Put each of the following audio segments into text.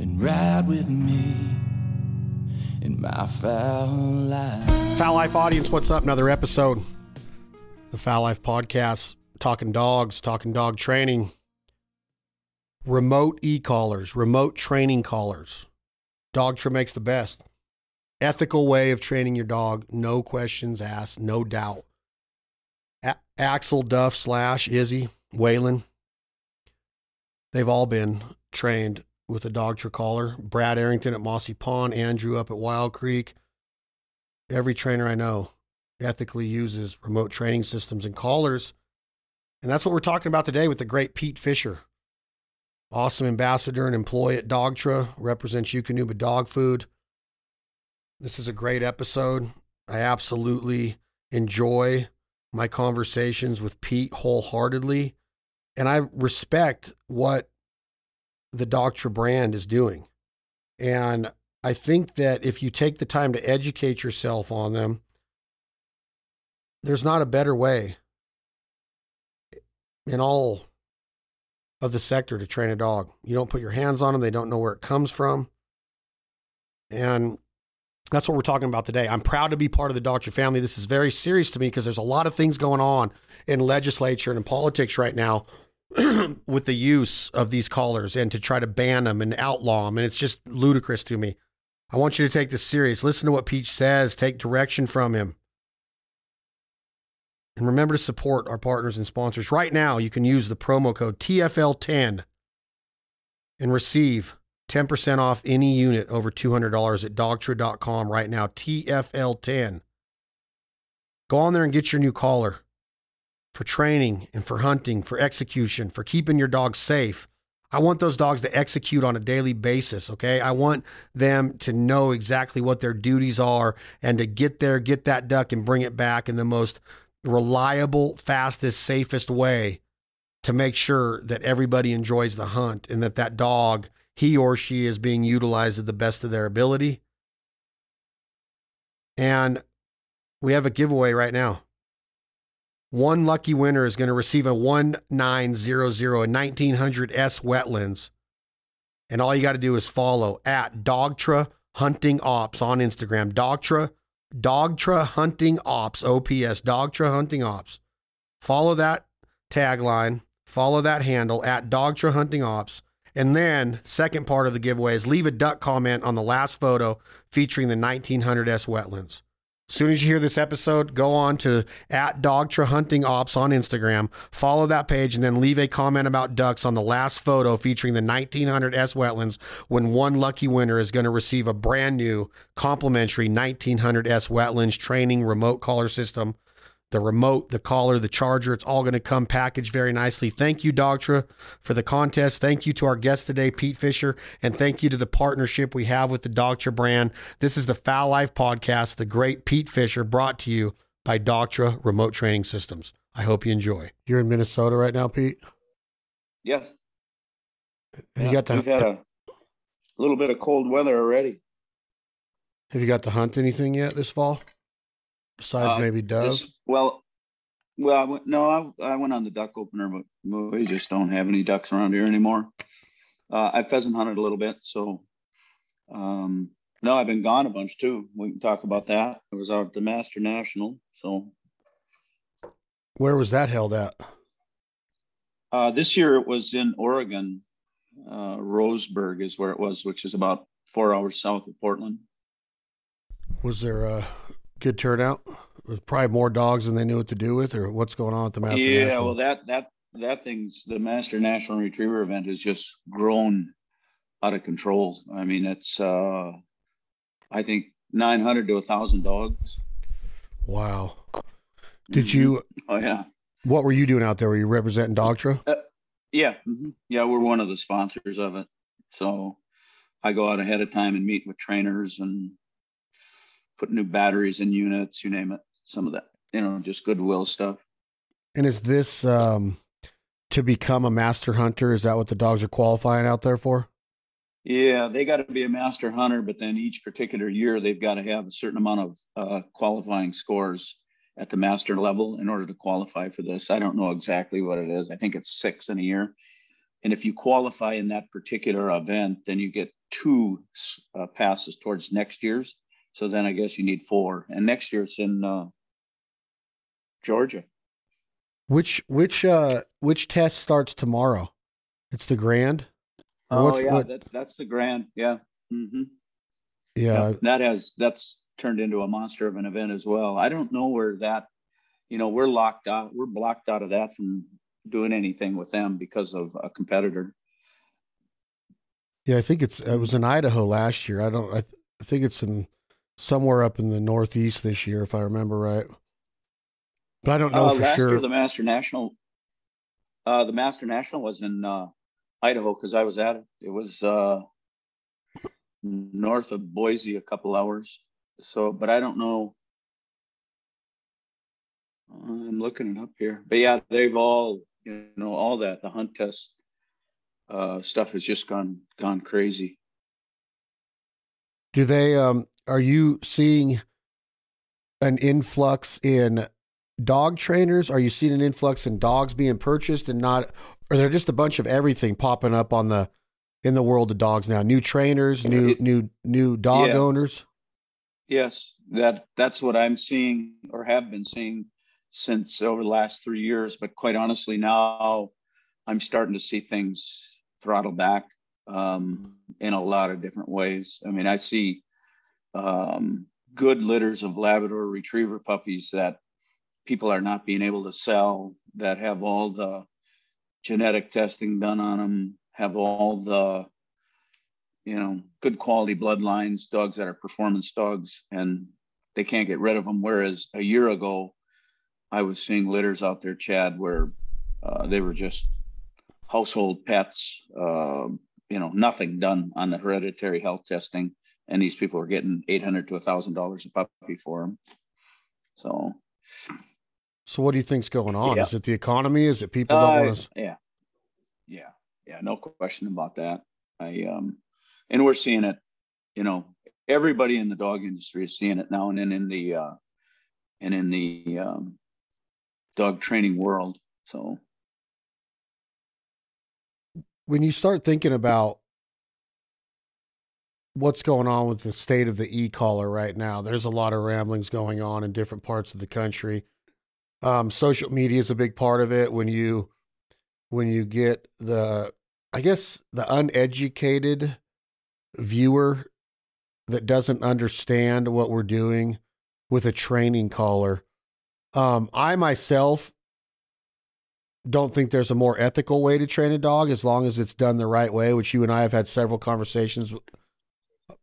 and ride with me in my foul life. Fowl Life audience, what's up? Another episode. The Fowl Life podcast, talking dogs, talking dog training, remote e collars, remote training collars. Dogtra makes the best. Ethical way of training your dog, no questions asked, no doubt. A- Axel Duff slash Izzy, Waylon, they've all been trained with a Dogtra collar. Brad Arrington at Mossy Pond, Andrew up at Wild Creek. Every trainer I know ethically uses remote training systems and collars. And that's what we're talking about today with the great Pete Fischer. Awesome ambassador and employee at Dogtra, represents Eukanuba Dog Food. This is a great episode. I absolutely enjoy my conversations with Pete wholeheartedly. And I respect what the Dogtra brand is doing. And I think that if you take the time to educate yourself on them, there's not a better way in all of the sector to train a dog. You don't put your hands on them, they don't know where it comes from. And that's what we're talking about today. I'm proud to be part of the Dogtra family. This is very serious to me because there's a lot of things going on in legislature and in politics right now with the use of these collars and to try to ban them and outlaw them. And it's just ludicrous to me. I want you to take this serious. Listen to what Pete says, take direction from him. And remember to support our partners and sponsors. Right now, you can use the promo code TFL10 and receive 10% off any unit over $200 at dogtra.com right now. TFL10. Go on there and get your new collar for training and for hunting, for execution, for keeping your dog safe. I want those dogs to execute on a daily basis, okay? I want them to know exactly what their duties are and to get there, get that duck, and bring it back in the most reliable, fastest, safest way to make sure that everybody enjoys the hunt and that that dog, he or she, is being utilized at the best of their ability. And we have a giveaway right now. One lucky winner is going to receive a 1900, a 1900 S Wetlands. And all you got to do is follow at Dogtra Hunting Ops on Instagram. Dogtra, Dogtra Hunting Ops, OPS, Dogtra Hunting Ops. Follow that tagline, follow that handle at Dogtra Hunting Ops. And then, second part of the giveaway is leave a duck comment on the last photo featuring the 1900 S Wetlands. As soon as you hear this episode, go on to at Dogtra Hunting Ops on Instagram, follow that page, and then leave a comment about ducks on the last photo featuring the 1900 S Wetlands when one lucky winner is going to receive a brand new complimentary 1900 S Wetlands training remote collar system. The remote, the collar, the charger, it's all going to come packaged very nicely. Thank you, Dogtra, for the contest. Thank you to our guest today, Pete Fischer, and thank you to the partnership we have with the Dogtra brand. This is the Fowl Life podcast, the great Pete Fischer, brought to you by Dogtra Remote Training Systems. I hope you enjoy. You're in Minnesota right now, Pete. Yes. Have Yeah, you got the We've had a little bit of cold weather already. Have you got to hunt anything yet this fall? Besides Uh, maybe dove. This- well, well, I went, no, I, I went on the duck opener, but we just don't have any ducks around here anymore. Uh, I pheasant hunted a little bit, so um, no, I've been gone a bunch too. We can talk about that. I was out at the Master National, so Where was that held at? uh, this year it was in Oregon. Uh, Roseburg is where it was, which is about four hours south of Portland. Was there a good turnout? Probably more dogs than they knew what to do with, or what's going on at the Master yeah, National? well, that that that thing's the Master National Retriever event has just grown out of control. I mean, it's uh, I think nine hundred to thousand dogs. wow. Did Mhm. you? Oh yeah, What were you doing out there? Were you representing Dogtra? yeah, mhm. yeah. We're one of the sponsors of it, so I go out ahead of time and meet with trainers and put new batteries in units, you name it. Some of that, you know, just goodwill stuff. And is this um, to become a master hunter? Is that what the dogs are qualifying out there for? Yeah, they got to be a master hunter, but then each particular year they've got to have a certain amount of uh, qualifying scores at the master level in order to qualify for this. I don't know exactly what it is. I think it's six in a year. And if you qualify in that particular event, then you get two uh, passes towards next year's. So then I guess you need four. And next year it's in uh, Georgia. Which which uh which test starts tomorrow? It's the grand. Or oh yeah, what? that, that's the grand. Yeah. Mm-hmm. Yeah. yeah. That has that's turned into a monster of an event as well. I don't know where that, you know, we're locked out. We're blocked out of that from doing anything with them because of a competitor. Yeah, I think it's it was in Idaho last year. I don't. I, th- I think it's in somewhere up in the Northeast this year, if I remember right. But I don't know uh, for sure. Year, the Master National, uh, the Master National was in uh, Idaho because I was at it. It was uh, north of Boise, a couple hours. So, but I don't know. I'm looking it up here, but yeah, they've all, you know, all that the hunt test uh, stuff has just gone gone crazy. Do they? Um, are you seeing an influx in dog trainers? Are you seeing an influx in dogs being purchased and not? Are there just a bunch of everything popping up on the in the world of dogs now? New trainers, new it, new new dog yeah. owners. Yes, that that's what I'm seeing or have been seeing since over the last three years. But quite honestly, now I'm starting to see things throttle back um, in a lot of different ways. I mean, I see um, good litters of Labrador Retriever puppies that people are not being able to sell that have all the genetic testing done on them, have all the you know good quality bloodlines, dogs that are performance dogs, and they can't get rid of them. Whereas a year ago, I was seeing litters out there, Chad, where uh, they were just household pets, uh, you know, nothing done on the hereditary health testing. And these people are getting 800 to a thousand dollars a puppy for them. So, so what do you think's going on? Yeah. Is it the economy? Is it people don't uh, want to? Yeah. Yeah. Yeah. No question about that. I, um, and we're seeing it, you know, everybody in the dog industry is seeing it now and then in the, uh, and in the, um, dog training world. So, when you start thinking about what's going on with the state of the e-collar right now, there's a lot of ramblings going on in different parts of the country. Um, social media is a big part of it. When you when you get the, I guess the uneducated viewer that doesn't understand what we're doing with a training collar. Um, I myself don't think there's a more ethical way to train a dog as long as it's done the right way, which you and I have had several conversations,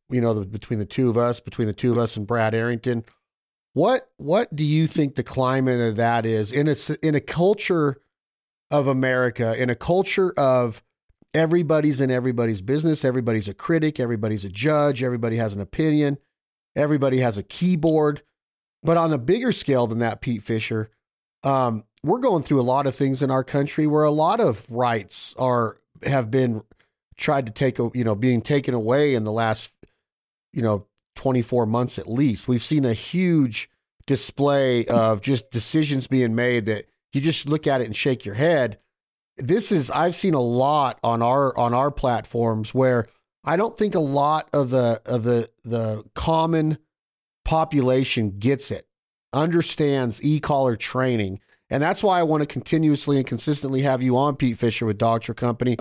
you know, the, between the two of us, between the two of us and Brad Arrington. What what do you think the climate of that is in a in a culture of America, in a culture of everybody's in everybody's business, everybody's a critic, everybody's a judge, everybody has an opinion, everybody has a keyboard, but on a bigger scale than that, Pete Fischer, um, we're going through a lot of things in our country where a lot of rights are have been tried to take you know being taken away in the last you know 24 months at least. We've seen a huge display of just decisions being made that you just look at it and shake your head. This is i've seen a lot on our on our platforms where i don't think a lot of the of the the common population gets it understands e-collar training. And that's why I want to continuously and consistently have you on, Pete Fischer with Dogtra Company,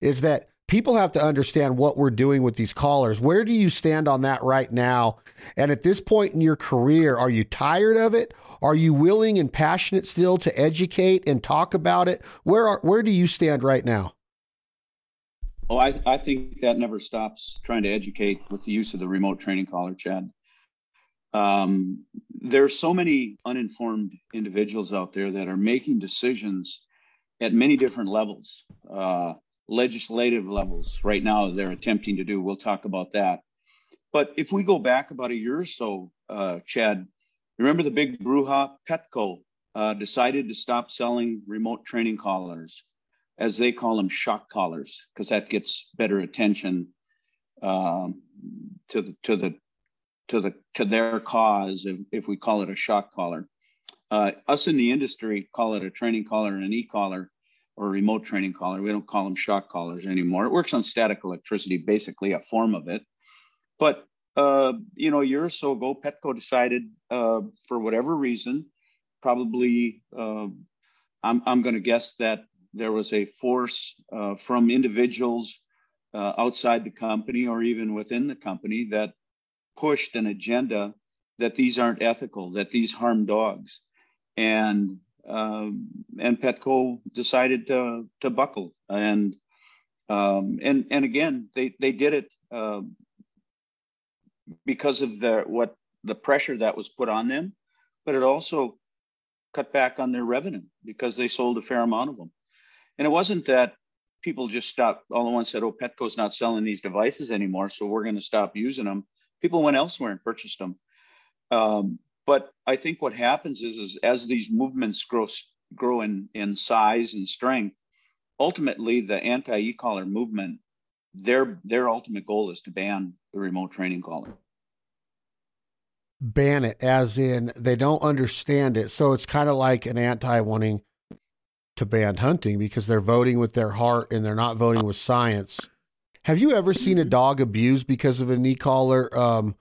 is that people have to understand what we're doing with these callers. Where do you stand on that right now? And at this point in your career, are you tired of it? Are you willing and passionate still to educate and talk about it? Where are, where do you stand right now? Oh, I, I think that never stops trying to educate with the use of the remote training collar, Chad um, there's so many uninformed individuals out there that are making decisions at many different levels, uh, legislative levels. Right now, they're attempting to do. We'll talk about that. But if we go back about a year or so, uh, Chad, remember the big brouhaha? Petco uh, decided to stop selling remote training collars, as they call them, shock collars, because that gets better attention um, to the to the to the to their cause if, if we call it a shock collar. Uh, us in the industry call it a training collar and an e-collar. Or remote training collar. We don't call them shock collars anymore. It works on static electricity, basically a form of it. But uh, you know, a year or so ago, Petco decided, uh, for whatever reason, probably uh, I'm, I'm going to guess that there was a force uh, from individuals uh, outside the company or even within the company that pushed an agenda that these aren't ethical, that these harm dogs, and um, and Petco decided to to buckle and um, and and again they they did it uh, because of the what the pressure that was put on them, but it also cut back on their revenue because they sold a fair amount of them. And it wasn't that people just stopped all at once said, "Oh, Petco's not selling these devices anymore, so we're going to stop using them." People went elsewhere and purchased them. Um, but I think what happens is, is as these movements grow grow in in size and strength, ultimately the anti e-collar movement, their their ultimate goal is to ban the remote training collar. Ban it, as in they don't understand it. So it's kind of like an anti wanting to ban hunting because they're voting with their heart and they're not voting with science. Have you ever seen a mm-hmm. dog abused because of a knee collar? Um,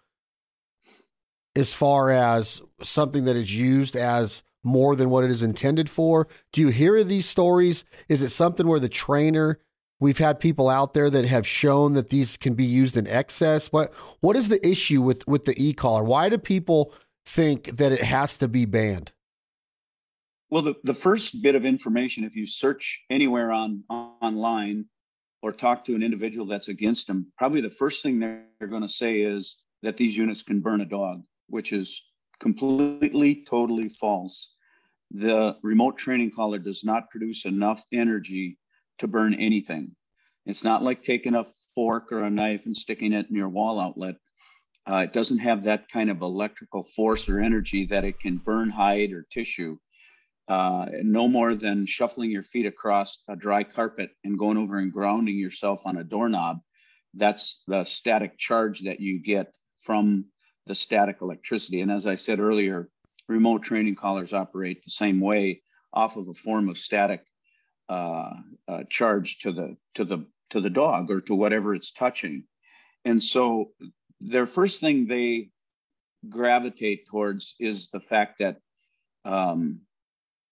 as far as something that is used as more than what it is intended for? Do you hear these stories? Is it something where the trainer? We've had people out there that have shown that these can be used in excess. What what is the issue with with the e collar? Why do people think that it has to be banned? Well, the, the first bit of information, if you search anywhere on online or talk to an individual that's against them, probably the first thing they're going to say is that these units can burn a dog, which is completely, totally false. The remote training collar does not produce enough energy to burn anything. It's not like taking a fork or a knife and sticking it in your wall outlet. Uh, it doesn't have that kind of electrical force or energy that it can burn hide or tissue uh, no more than shuffling your feet across a dry carpet and going over and grounding yourself on a doorknob. That's the static charge that you get from the static electricity. And as I said earlier, remote training collars operate the same way off of a form of static uh, uh, charge to the to the to the dog or to whatever it's touching. And so their first thing they gravitate towards is the fact that um,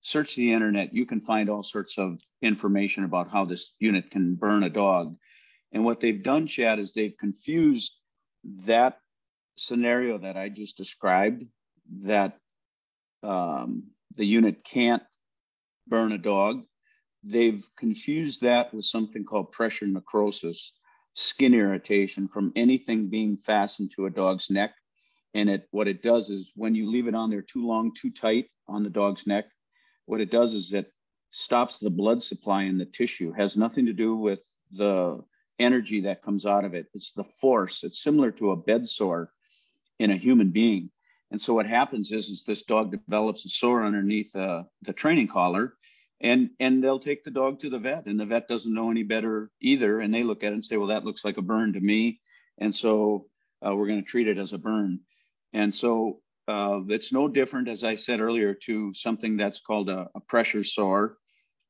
search the internet, you can find all sorts of information about how this unit can burn a dog. And what they've done, Chad, is they've confused that scenario that I just described, that um, the unit can't burn a dog. They've confused that with something called pressure necrosis, skin irritation from anything being fastened to a dog's neck. And it what it does is when you leave it on there too long, too tight on the dog's neck, what it does is it stops the blood supply in the tissue has nothing to do with the energy that comes out of it it's the force it's similar to a bed sore in a human being. And so what happens is, is this dog develops a sore underneath uh, the training collar and and they'll take the dog to the vet and the vet doesn't know any better either and they look at it and say well that looks like a burn to me. And so uh, we're going to treat it as a burn. And so uh, it's no different, as I said earlier, to something that's called a, a, pressure sore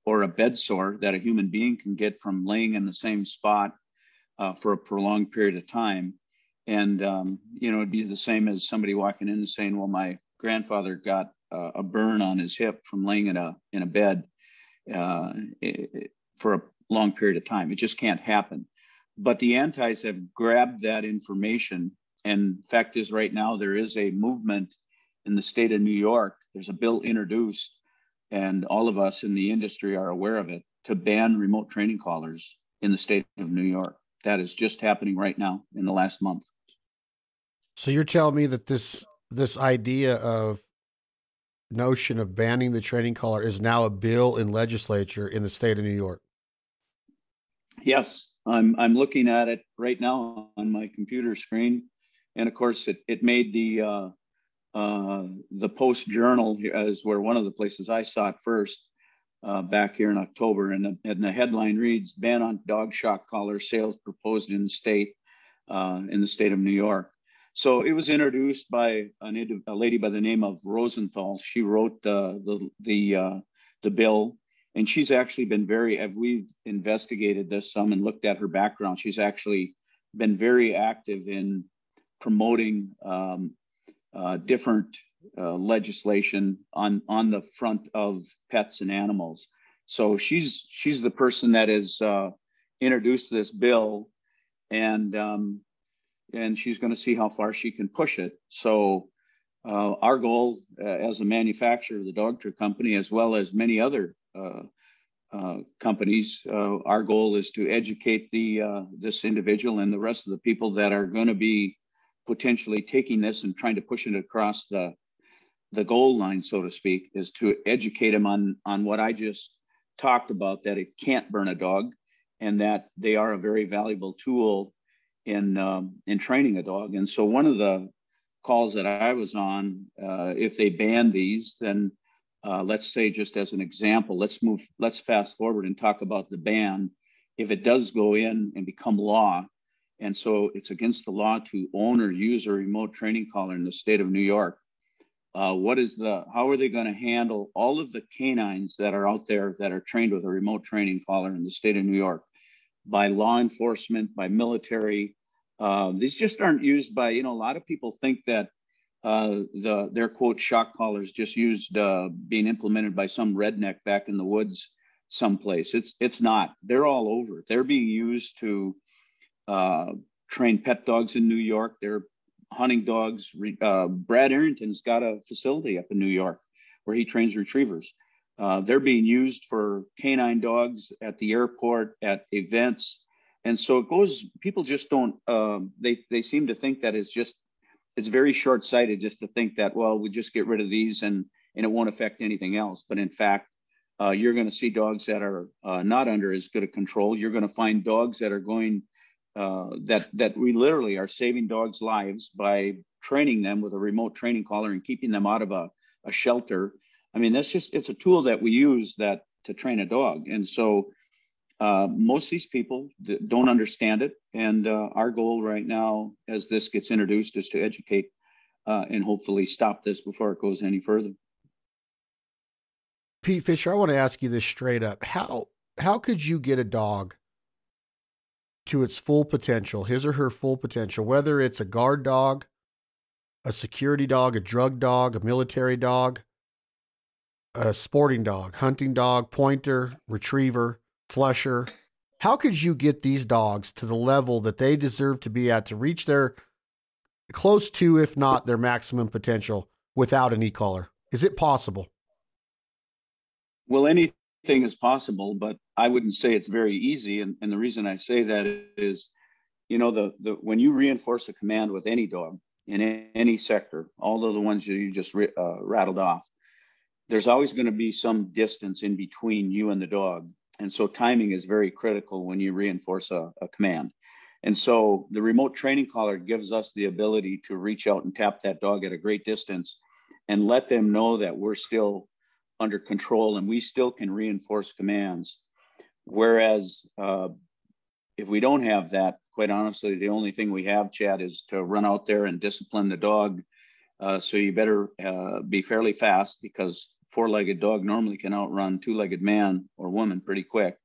or a bed sore that a human being can get from laying in the same spot uh, for a prolonged period of time. And, um, you know, it'd be the same as somebody walking in and saying, well, my grandfather got uh, a burn on his hip from laying in a, in a bed uh, it, for a long period of time. It just can't happen. But the antis have grabbed that information and fact is, right now, there is a movement in the state of New York. There's a bill introduced, and all of us in the industry are aware of it to ban remote training collars in the state of New York. That is just happening right now in the last month. So you're telling me that this this idea of notion of banning the training collar is now a bill in legislature in the state of New York. Yes, I'm I'm looking at it right now on my computer screen and of course it, it made the uh, uh, the Post Journal as where one of the places I saw it first uh, back here in October, and the, and the headline reads: "Ban on dog shock collar sales proposed in the state uh, in the state of New York." So it was introduced by a lady by the name of Rosenthal. She wrote the the uh, the bill, and she's actually been very. As we've investigated this some and looked at her background, she's actually been very active in promoting um, uh, different uh, legislation on on the front of pets and animals. So she's she's the person that has uh, introduced this bill, and um, and she's going to see how far she can push it. So uh, our goal uh, as a manufacturer of the Dogtra company, as well as many other uh, uh, companies, uh, our goal is to educate the uh, this individual and the rest of the people that are going to be potentially taking this and trying to push it across the the goal line, so to speak, is to educate them on on what I just talked about that it can't burn a dog, and that they are a very valuable tool in um, in training a dog. And so one of the calls that I was on, uh, if they ban these, then uh, let's say just as an example, let's move, let's fast forward and talk about the ban. If it does go in and become law, and so it's against the law to own or use a remote training collar in the state of New York. Uh, what is the, how are they going to handle all of the canines that are out there that are trained with a remote training collar in the state of New York by law enforcement, by military? Uh, these just aren't used by, you know, a lot of people think that uh, the their quote shock collars just used uh, being implemented by some redneck back in the woods someplace. It's it's not. They're all over. They're being used to uh, train pet dogs in New York. They're hunting dogs. Uh, Brad Arrington's got a facility up in New York where he trains retrievers. Uh, they're being used for canine dogs at the airport, at events, and so it goes. People just don't. Um, they they seem to think that it's just it's very short sighted just to think that well we just get rid of these and and it won't affect anything else. But in fact, uh, you're going to see dogs that are uh, not under as good a control. You're going to find dogs that are going uh, that that we literally are saving dogs' lives by training them with a remote training collar and keeping them out of a, a shelter. I mean, that's just it's a tool that we use that to train a dog, and so uh, most of these people don't understand it. And uh, our goal right now, as this gets introduced, is to educate uh, and hopefully stop this before it goes any further. Pete Fischer, I want to ask you this straight up: how how could you get a dog to its full potential, his or her full potential, whether it's a guard dog, a security dog, a drug dog, a military dog, a sporting dog, hunting dog, pointer, retriever, flusher. How could you get these dogs to the level that they deserve to be at to reach their close to, if not their maximum potential, without an e collar? Is it possible? Well, anything is possible, but I wouldn't say it's very easy. And, and the reason I say that is, you know, the, the when you reinforce a command with any dog in any sector, all of the ones you just uh, rattled off, there's always going to be some distance in between you and the dog. And so timing is very critical when you reinforce a, a command. And so the remote training collar gives us the ability to reach out and tap that dog at a great distance and let them know that we're still under control and we still can reinforce commands. Whereas uh, if we don't have that, quite honestly, the only thing we have, Chad, is to run out there and discipline the dog. Uh, so you better uh, be fairly fast because four-legged dog normally can outrun two-legged man or woman pretty quick.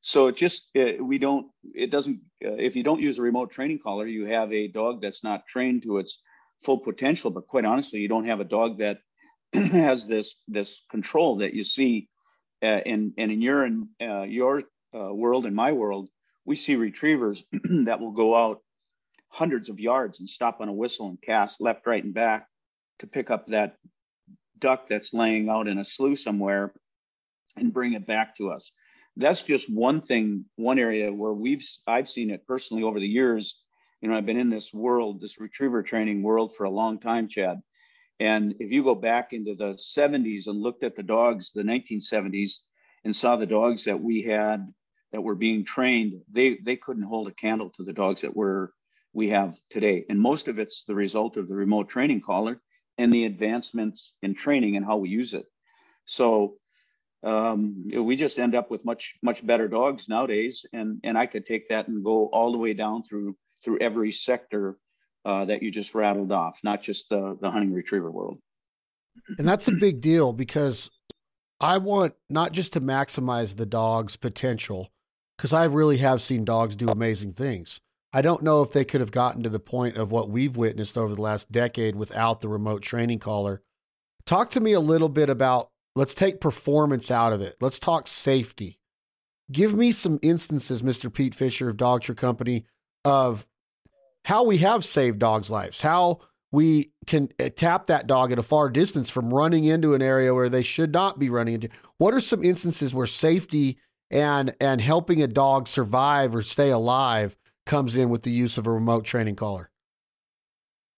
So it just it, we don't it doesn't uh, if you don't use a remote training collar, you have a dog that's not trained to its full potential. But quite honestly, you don't have a dog that has this this control that you see uh, in and in your in uh, your uh, world and my world we see retrievers that will go out hundreds of yards and stop on a whistle and cast left right and back to pick up that duck that's laying out in a slough somewhere and bring it back to us. That's just one thing one area where we've i've seen it personally over the years. You know i've been in this world this retriever training world for a long time chad. And if you go back into the 70s and looked at the dogs, the 1970s, and saw the dogs that we had that were being trained, they they couldn't hold a candle to the dogs that were we have today. And most of it's the result of the remote training collar and the advancements in training and how we use it. So um, we just end up with much much better dogs nowadays. And and I could take that and go all the way down through through every sector uh, that you just rattled off, not just the the hunting retriever world. And that's a big deal because I want not just to maximize the dog's potential, because I really have seen dogs do amazing things. I don't know if they could have gotten to the point of what we've witnessed over the last decade without the remote training collar. Talk to me a little bit about let's take performance out of it. Let's talk safety. Give me some instances, Mr. Pete Fischer of Dogtra Company, of how we have saved dogs' lives, how we can uh, tap that dog at a far distance from running into an area where they should not be running into. What are some instances where safety and and helping a dog survive or stay alive comes in with the use of a remote training collar?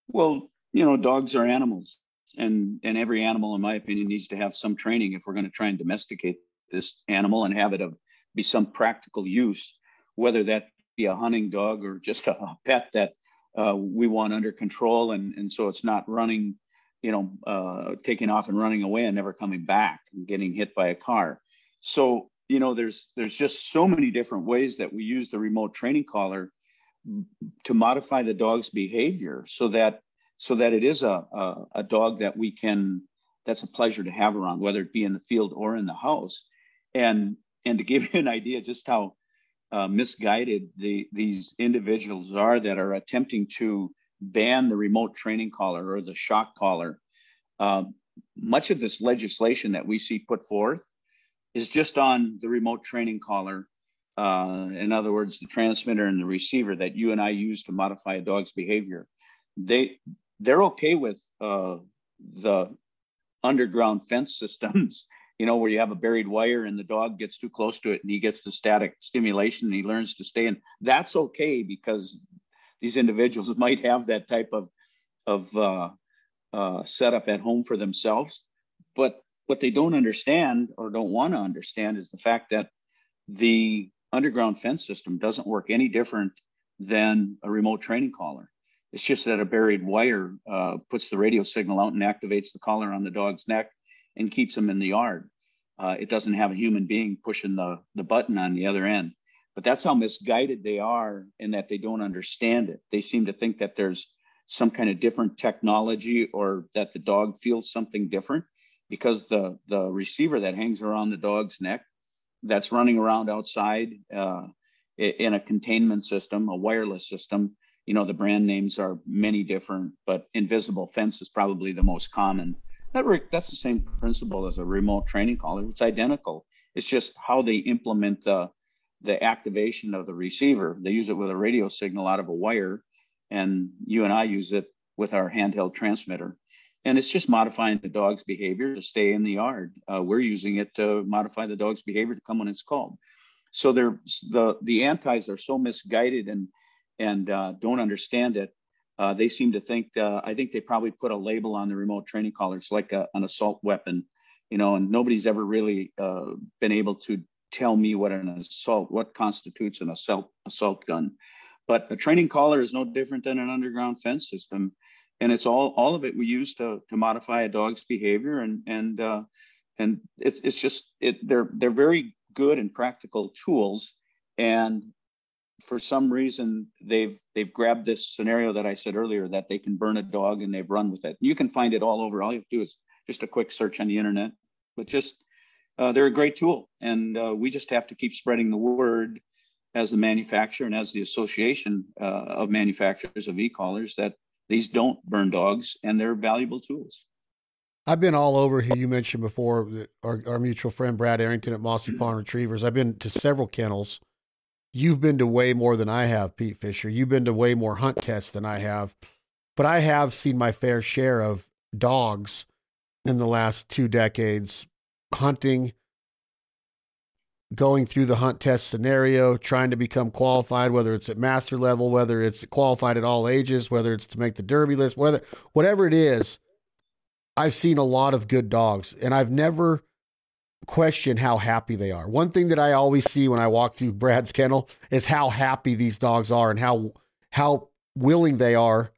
Well, you know, dogs are animals, and and every animal, in my opinion, needs to have some training if we're going to try and domesticate this animal and have it of be some practical use, whether that be a hunting dog or just a pet that uh, we want under control, and and so it's not running, you know, uh, taking off and running away and never coming back and getting hit by a car. So you know, there's there's just so many different ways that we use the remote training collar to modify the dog's behavior so that so that it is a, a, a dog that we can that's a pleasure to have around whether it be in the field or in the house and and to give you an idea just how uh, misguided the, these individuals are that are attempting to ban the remote training collar or the shock collar. Uh, much of this legislation that we see put forth is just on the remote training collar. Uh, in other words, the transmitter and the receiver that you and I use to modify a dog's behavior. They they're okay with uh, the underground fence systems you know, where you have a buried wire and the dog gets too close to it and he gets the static stimulation and he learns to stay in. That's okay because these individuals might have that type of of uh, uh, setup at home for themselves. But what they don't understand or don't want to understand is the fact that the underground fence system doesn't work any different than a remote training collar. It's just that a buried wire uh, puts the radio signal out and activates the collar on the dog's neck and keeps them in the yard. Uh, it doesn't have a human being pushing the, the button on the other end. But that's how misguided they are in that they don't understand it. They seem to think that there's some kind of different technology or that the dog feels something different because the, the receiver that hangs around the dog's neck that's running around outside uh, in a containment system, a wireless system, you know, the brand names are many different, but invisible fence is probably the most common that that's the same principle as a remote training collar. It's identical. It's just how they implement the the activation of the receiver. They use it with a radio signal out of a wire, and you and I use it with our handheld transmitter. And it's just modifying the dog's behavior to stay in the yard. Uh, we're using it to modify the dog's behavior to come when it's called. So they're the the antis are so misguided and and uh, don't understand it uh, they seem to think, uh, I think they probably put a label on the remote training collars like a, an assault weapon, you know, and nobody's ever really uh, been able to tell me what an assault, what constitutes an assault assault gun. But a training collar is no different than an underground fence system. And it's all, all of it we use to, to modify a dog's behavior. And, and, uh, and it's, it's just, it, they're, they're very good and practical tools. And for some reason they've they've grabbed this scenario that I said earlier that they can burn a dog and they've run with it. You can find it all over. All you have to do is just a quick search on the internet. But just uh, they're a great tool, and uh, we just have to keep spreading the word as the manufacturer and as the association uh, of manufacturers of e-collars that these don't burn dogs and they're valuable tools. I've been all over here. You mentioned before our, our mutual friend Brad Arrington at Mossy mm-hmm. Pond Retrievers. I've been to several kennels You've been to way more than I have, Pete Fischer. You've been to way more hunt tests than I have. But I have seen my fair share of dogs in the last two decades hunting, going through the hunt test scenario, trying to become qualified, whether it's at master level, whether it's qualified at all ages, whether it's to make the derby list, whether whatever it is. I've seen a lot of good dogs, and I've never question how happy they are. One thing that I always see when I walk through Brad's kennel is how happy these dogs are and how how willing they are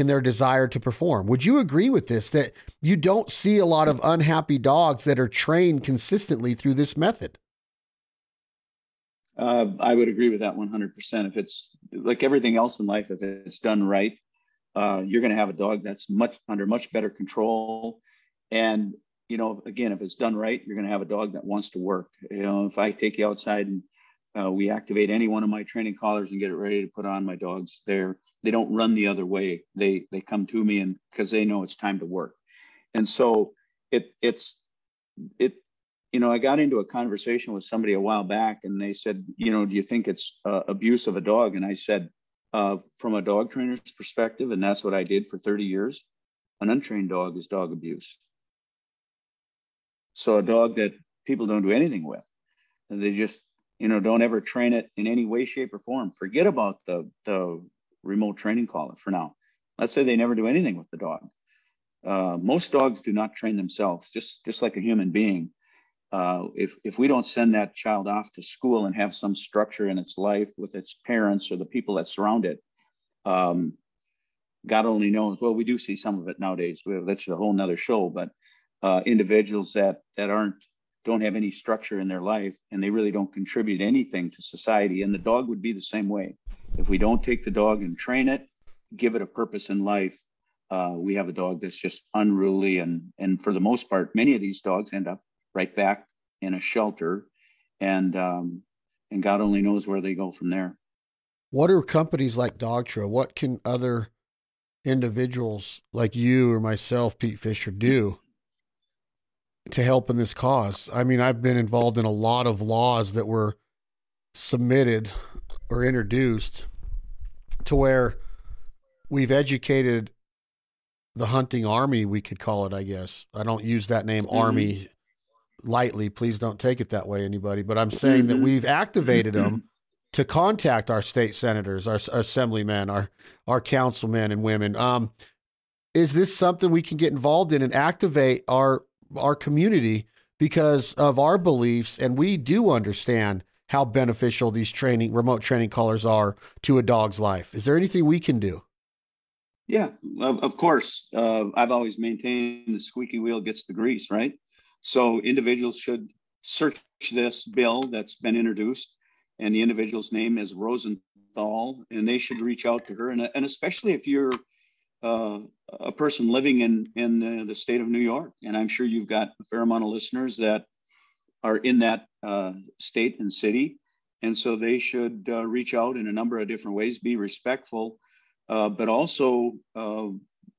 in their desire to perform. Would you agree with this that you don't see a lot of unhappy dogs that are trained consistently through this method? Uh, I would agree with that 100%. If it's like everything else in life, if it's done right, uh, you're going to have a dog that's much under much better control. And you know, again, if it's done right, you're going to have a dog that wants to work. You know, if I take you outside and uh, we activate any one of my training collars and get it ready to put on my dogs, they're they don't run the other way. They they come to me and because they know it's time to work. And so it it's it you know, I got into a conversation with somebody a while back and they said, you know, do you think it's uh, abuse of a dog? And I said, uh, from a dog trainer's perspective, and that's what I did for 30 years, an untrained dog is dog abuse. So a dog that people don't do anything with, and they just, you know, don't ever train it in any way, shape, or form. Forget about the, the remote training collar for now. Let's say they never do anything with the dog. Uh, most dogs do not train themselves, just just like a human being uh, if if we don't send that child off to school and have some structure in its life with its parents or the people that surround it, um, God only knows. Well, we do see some of it nowadays. That's a whole nother show. But uh, individuals that that aren't don't have any structure in their life and they really don't contribute anything to society. And the dog would be the same way. If we don't take the dog and train it, give it a purpose in life, uh, we have a dog that's just unruly. And and for the most part, many of these dogs end up right back in a shelter, and um, and God only knows where they go from there. What are companies like Dogtra? What can other individuals like you or myself, Pete Fischer, do to help in this cause? I mean, I've been involved in a lot of laws that were submitted or introduced to where we've educated the hunting army, we could call it, I guess. I don't use that name mm-hmm. army lightly. Please don't take it that way, anybody. But I'm saying that mm-hmm. we've activated them to contact our state senators, our, our assemblymen, our our councilmen and women. Um, is this something we can get involved in and activate our our community because of our beliefs? And we do understand how beneficial these training remote training collars are to a dog's life. Is there anything we can do? Yeah, of, of course. Uh, I've always maintained the squeaky wheel gets the grease, right? So individuals should search this bill that's been introduced, and the individual's name is Rosenthal, and they should reach out to her. And, and especially if you're uh, a person living in in the, the, state of New York, and I'm sure you've got a fair amount of listeners that are in that uh, state and city, and so they should uh, reach out in a number of different ways, be respectful, uh, but also, uh,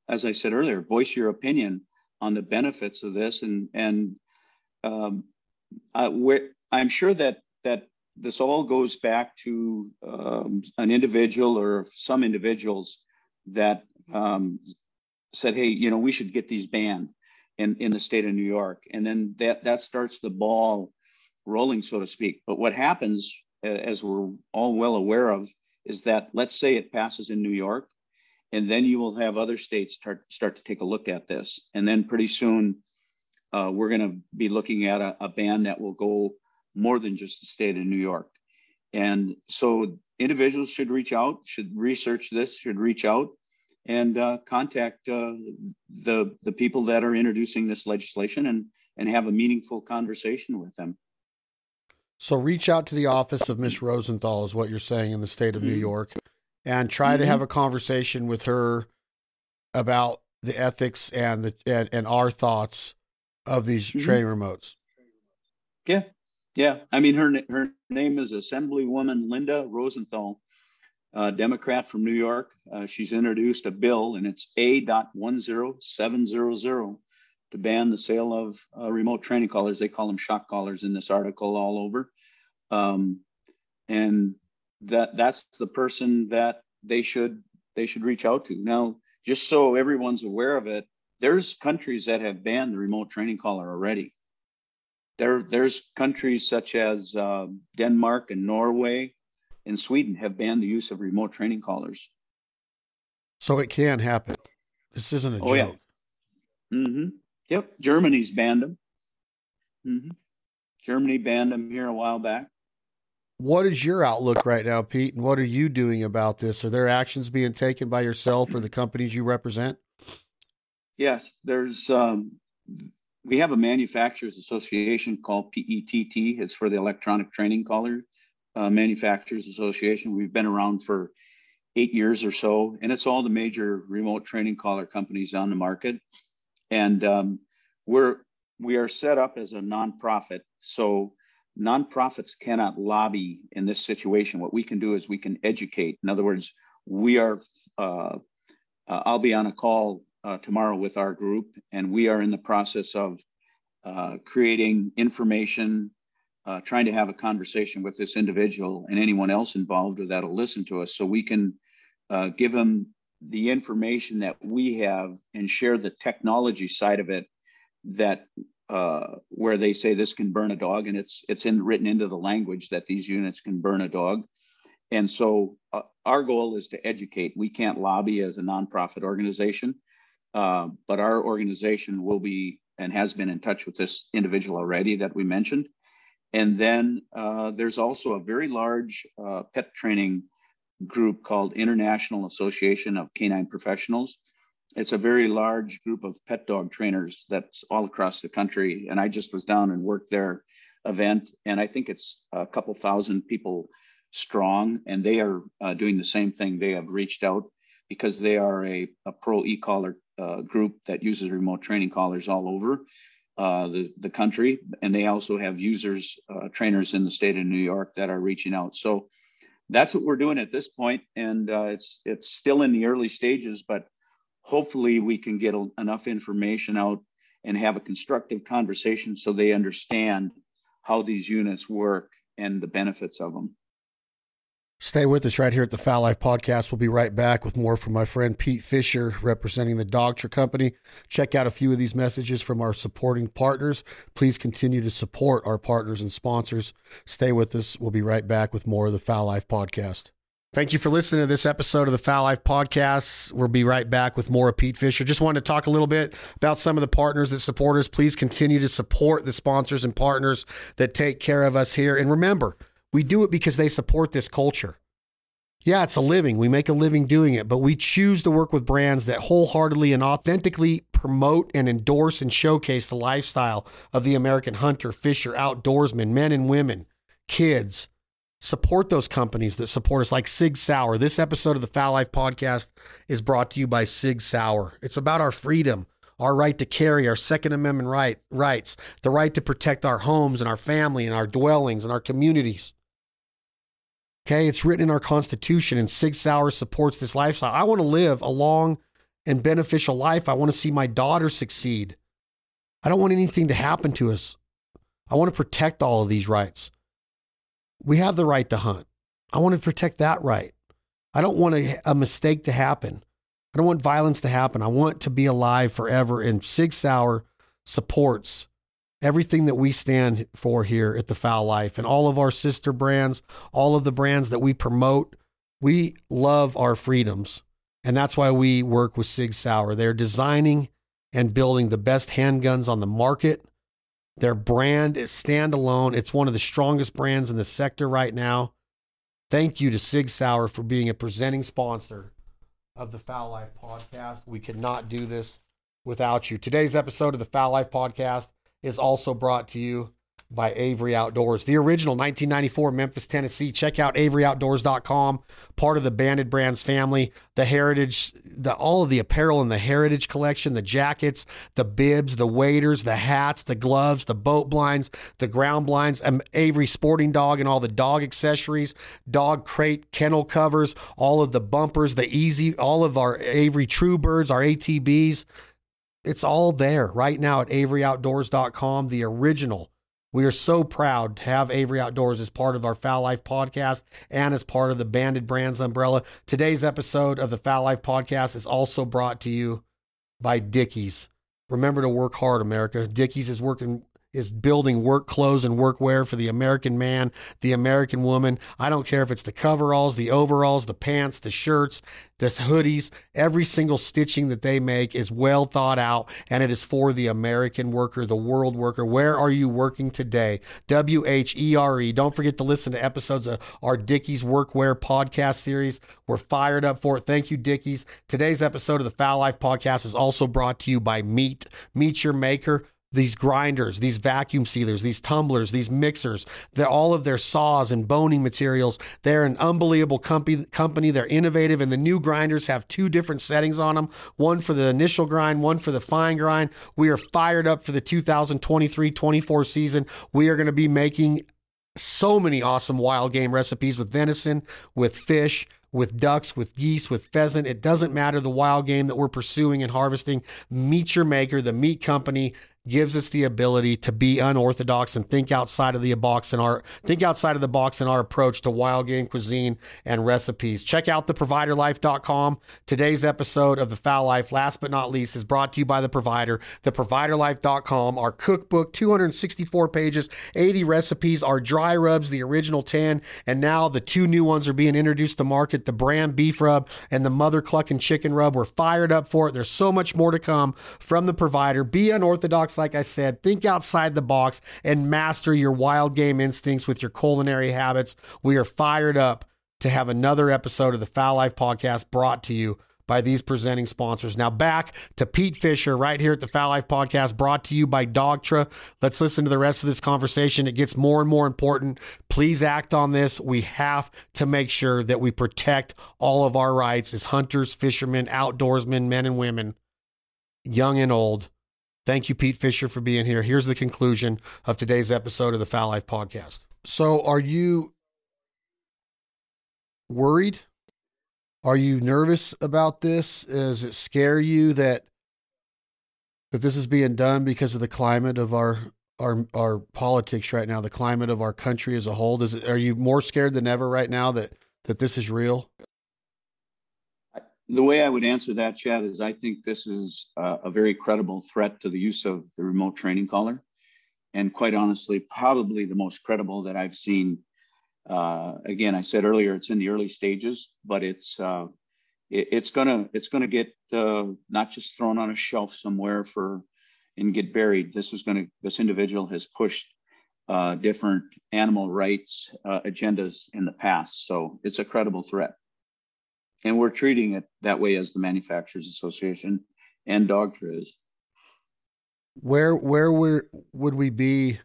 as I said earlier, voice your opinion on the benefits of this, and and um, I, I'm sure that that this all goes back to um, an individual or some individuals that um, said, "Hey, you know, we should get these banned in in the state of New York," and then that that starts the ball rolling, so to speak. But what happens, as we're all well aware of, is that let's say it passes in New York, and then you will have other states start start to take a look at this. And then pretty soon uh, we're going to be looking at a, a, ban that will go more than just the state of new york. And so individuals should reach out should research this should reach out and uh, contact uh, the the people that are introducing this legislation and and have a meaningful conversation with them so reach out to the office of miss rosenthal is what you're saying in the state of mm-hmm. new york and try mm-hmm. to have a conversation with her about the ethics and the and, and our thoughts of these mm-hmm. training remotes. Yeah, yeah. I mean, her her name is Assemblywoman Linda Rosenthal, uh, Democrat from New York. Uh, she's introduced a bill, and it's A. one zero seven zero zero to ban the sale of uh, remote training collars. They call them shock collars in this article all over. Um, and that that's the person that they should they should reach out to. Now, just so everyone's aware of it, there's countries that have banned the remote training collar already. There, there's countries such as uh, Denmark and Norway and Sweden have banned the use of remote training collars. So it can happen. This isn't a oh, joke. Yeah. Mm-hmm. Yep. Germany's banned them. Mm-hmm. Germany banned them here a while back. What is your outlook right now, Pete? And what are you doing about this? Are there actions being taken by yourself or the companies you represent? Yes, there's. Um, we have a manufacturers association called PETT. It's for the Electronic Training Collar uh, Manufacturers Association. We've been around for eight years or so, and it's all the major remote training collar companies on the market. And um, we're we are set up as a nonprofit, so nonprofits cannot lobby in this situation. What we can do is we can educate. In other words, we are. Uh, uh, I'll be on a call uh, tomorrow with our group, and we are in the process of uh, creating information, uh, trying to have a conversation with this individual and anyone else involved or that'll listen to us, so we can uh, give them the information that we have and share the technology side of it that uh, where they say this can burn a dog and it's it's in written into the language that these units can burn a dog. And so uh, our goal is to educate. We can't lobby as a nonprofit organization uh, but our organization will be and has been in touch with this individual already that we mentioned and then uh, there's also a very large uh, pet training group called International Association of Canine Professionals. It's a very large group of pet dog trainers that's all across the country. And I just was down and worked their event, and I think it's a couple thousand people strong. And they are uh, doing the same thing. They have reached out because they are a, a pro e collar uh, group that uses remote training collars all over. Uh, the, the country, and they also have users, uh, trainers in the state of New York that are reaching out. So that's what we're doing at this point, and uh, it's it's still in the early stages, but hopefully we can get a, enough information out and have a constructive conversation so they understand how these units work and the benefits of them. Stay with us right here at the Fowl Life Podcast. We'll be right back with more from my friend Pete Fischer, representing the Dogtra Company. Check out a few of these messages from our supporting partners. Please continue to support our partners and sponsors. Stay with us. We'll be right back with more of the Fowl Life Podcast. Thank you for listening to this episode of the Fowl Life Podcast. We'll be right back with more of Pete Fischer. Just wanted to talk a little bit about some of the partners that support us. Please continue to support the sponsors and partners that take care of us here. And remember, we do it because they support this culture. Yeah, it's a living. We make a living doing it, but we choose to work with brands that wholeheartedly and authentically promote and endorse and showcase the lifestyle of the American hunter, fisher, outdoorsman, men and women, kids. Support those companies that support us, like Sig Sauer. This episode of the Fowl Life podcast is brought to you by Sig Sauer. It's about our freedom, our right to carry, our Second Amendment right, rights, the right to protect our homes and our family and our dwellings and our communities. Okay, it's written in our Constitution, and Sig Sauer supports this lifestyle. I want to live a long and beneficial life. I want to see my daughter succeed. I don't want anything to happen to us. I want to protect all of these rights. We have the right to hunt. I want to protect that right. I don't want a, a mistake to happen. I don't want violence to happen. I want to be alive forever. And Sig Sauer supports everything that we stand for here at the Fowl Life and all of our sister brands, all of the brands that we promote. We love our freedoms. And that's why we work with Sig Sauer. They're designing and building the best handguns on the market. Their brand is standalone. It's one of the strongest brands in the sector right now. Thank you to Sig Sauer for being a presenting sponsor of the Fowl Life podcast. We could not do this without you. Today's episode of the Fowl Life podcast is also brought to you by Avery Outdoors, the original 1994 Memphis, Tennessee. Check out AveryOutdoors.com, part of the Banded Brands family. The heritage, the all of the apparel in the heritage collection, the jackets, the bibs, the waders, the hats, the gloves, the boat blinds, the ground blinds, um, Avery Sporting Dog, and all the dog accessories, dog crate, kennel covers, all of the bumpers, the easy, all of our Avery True Birds, our ATBs. It's all there right now at AveryOutdoors.com, the original. We are so proud to have Avery Outdoors as part of our Fowl Life podcast and as part of the Banded Brands umbrella. Today's episode of the Fowl Life podcast is also brought to you by Dickies. Remember to work hard, America. Dickies is working is building work clothes and workwear for the American man, the American woman. I don't care if it's the coveralls, the overalls, the pants, the shirts, the hoodies. Every single stitching that they make is well thought out and it is for the American worker, the world worker. Where are you working today? W H E R E. Don't forget to listen to episodes of our Dickies Workwear podcast series. We're fired up for it. Thank you, Dickies. Today's episode of the Fowl Life podcast is also brought to you by Meat. Meet Your Maker these grinders, these vacuum sealers, these tumblers, these mixers, all of their saws and boning materials. They're an unbelievable company, company. They're innovative, and the new grinders have two different settings on them one for the initial grind, one for the fine grind. We are fired up for the 2023 24 season. We are going to be making so many awesome wild game recipes with venison, with fish, with ducks, with geese, with pheasant. It doesn't matter the wild game that we're pursuing and harvesting. Meat Your Maker, the meat company, gives us the ability to be unorthodox and think outside of the box in our think outside of the box in our approach to wild game cuisine and recipes. Check out theproviderlife.com. Today's episode of The Fowl Life, last but not least, is brought to you by the provider, theproviderlife.com. Our cookbook, 264 pages, 80 recipes, our dry rubs, the original 10, and now the two new ones are being introduced to market, the Bram beef rub and the Mother Cluckin' chicken rub. We're fired up for it. There's so much more to come from the provider. Be unorthodox box, like I said. Think outside the box and master your wild game instincts with your culinary habits. We are fired up to have another episode of the Fowl Life podcast brought to you by these presenting sponsors. Now back to Pete Fischer right here at the Fowl Life podcast brought to you by Dogtra. Let's listen to the rest of this conversation. It gets more and more important. Please act on this. We have to make sure that we protect all of our rights as hunters, fishermen, outdoorsmen, men and women, young and old. Thank you, Pete Fischer, for being here. Here's the conclusion of today's episode of the Fowl Life podcast. So, are you worried? Are you nervous about this? Does it scare you that that this is being done because of the climate of our our our politics right now, the climate of our country as a whole? Does it, are you more scared than ever right now that that this is real? The way I would answer that, Chad, is I think this is uh, a very credible threat to the use of the remote training collar. And quite honestly, probably the most credible that I've seen. Uh, again, I said earlier, it's in the early stages, but it's uh, it, it's gonna it's gonna get uh, not just thrown on a shelf somewhere for and get buried. This is gonna this individual has pushed uh, different animal rights uh, agendas in the past, so it's a credible threat and we're treating it that way as the manufacturers association and dogtra is. Where where we would we be?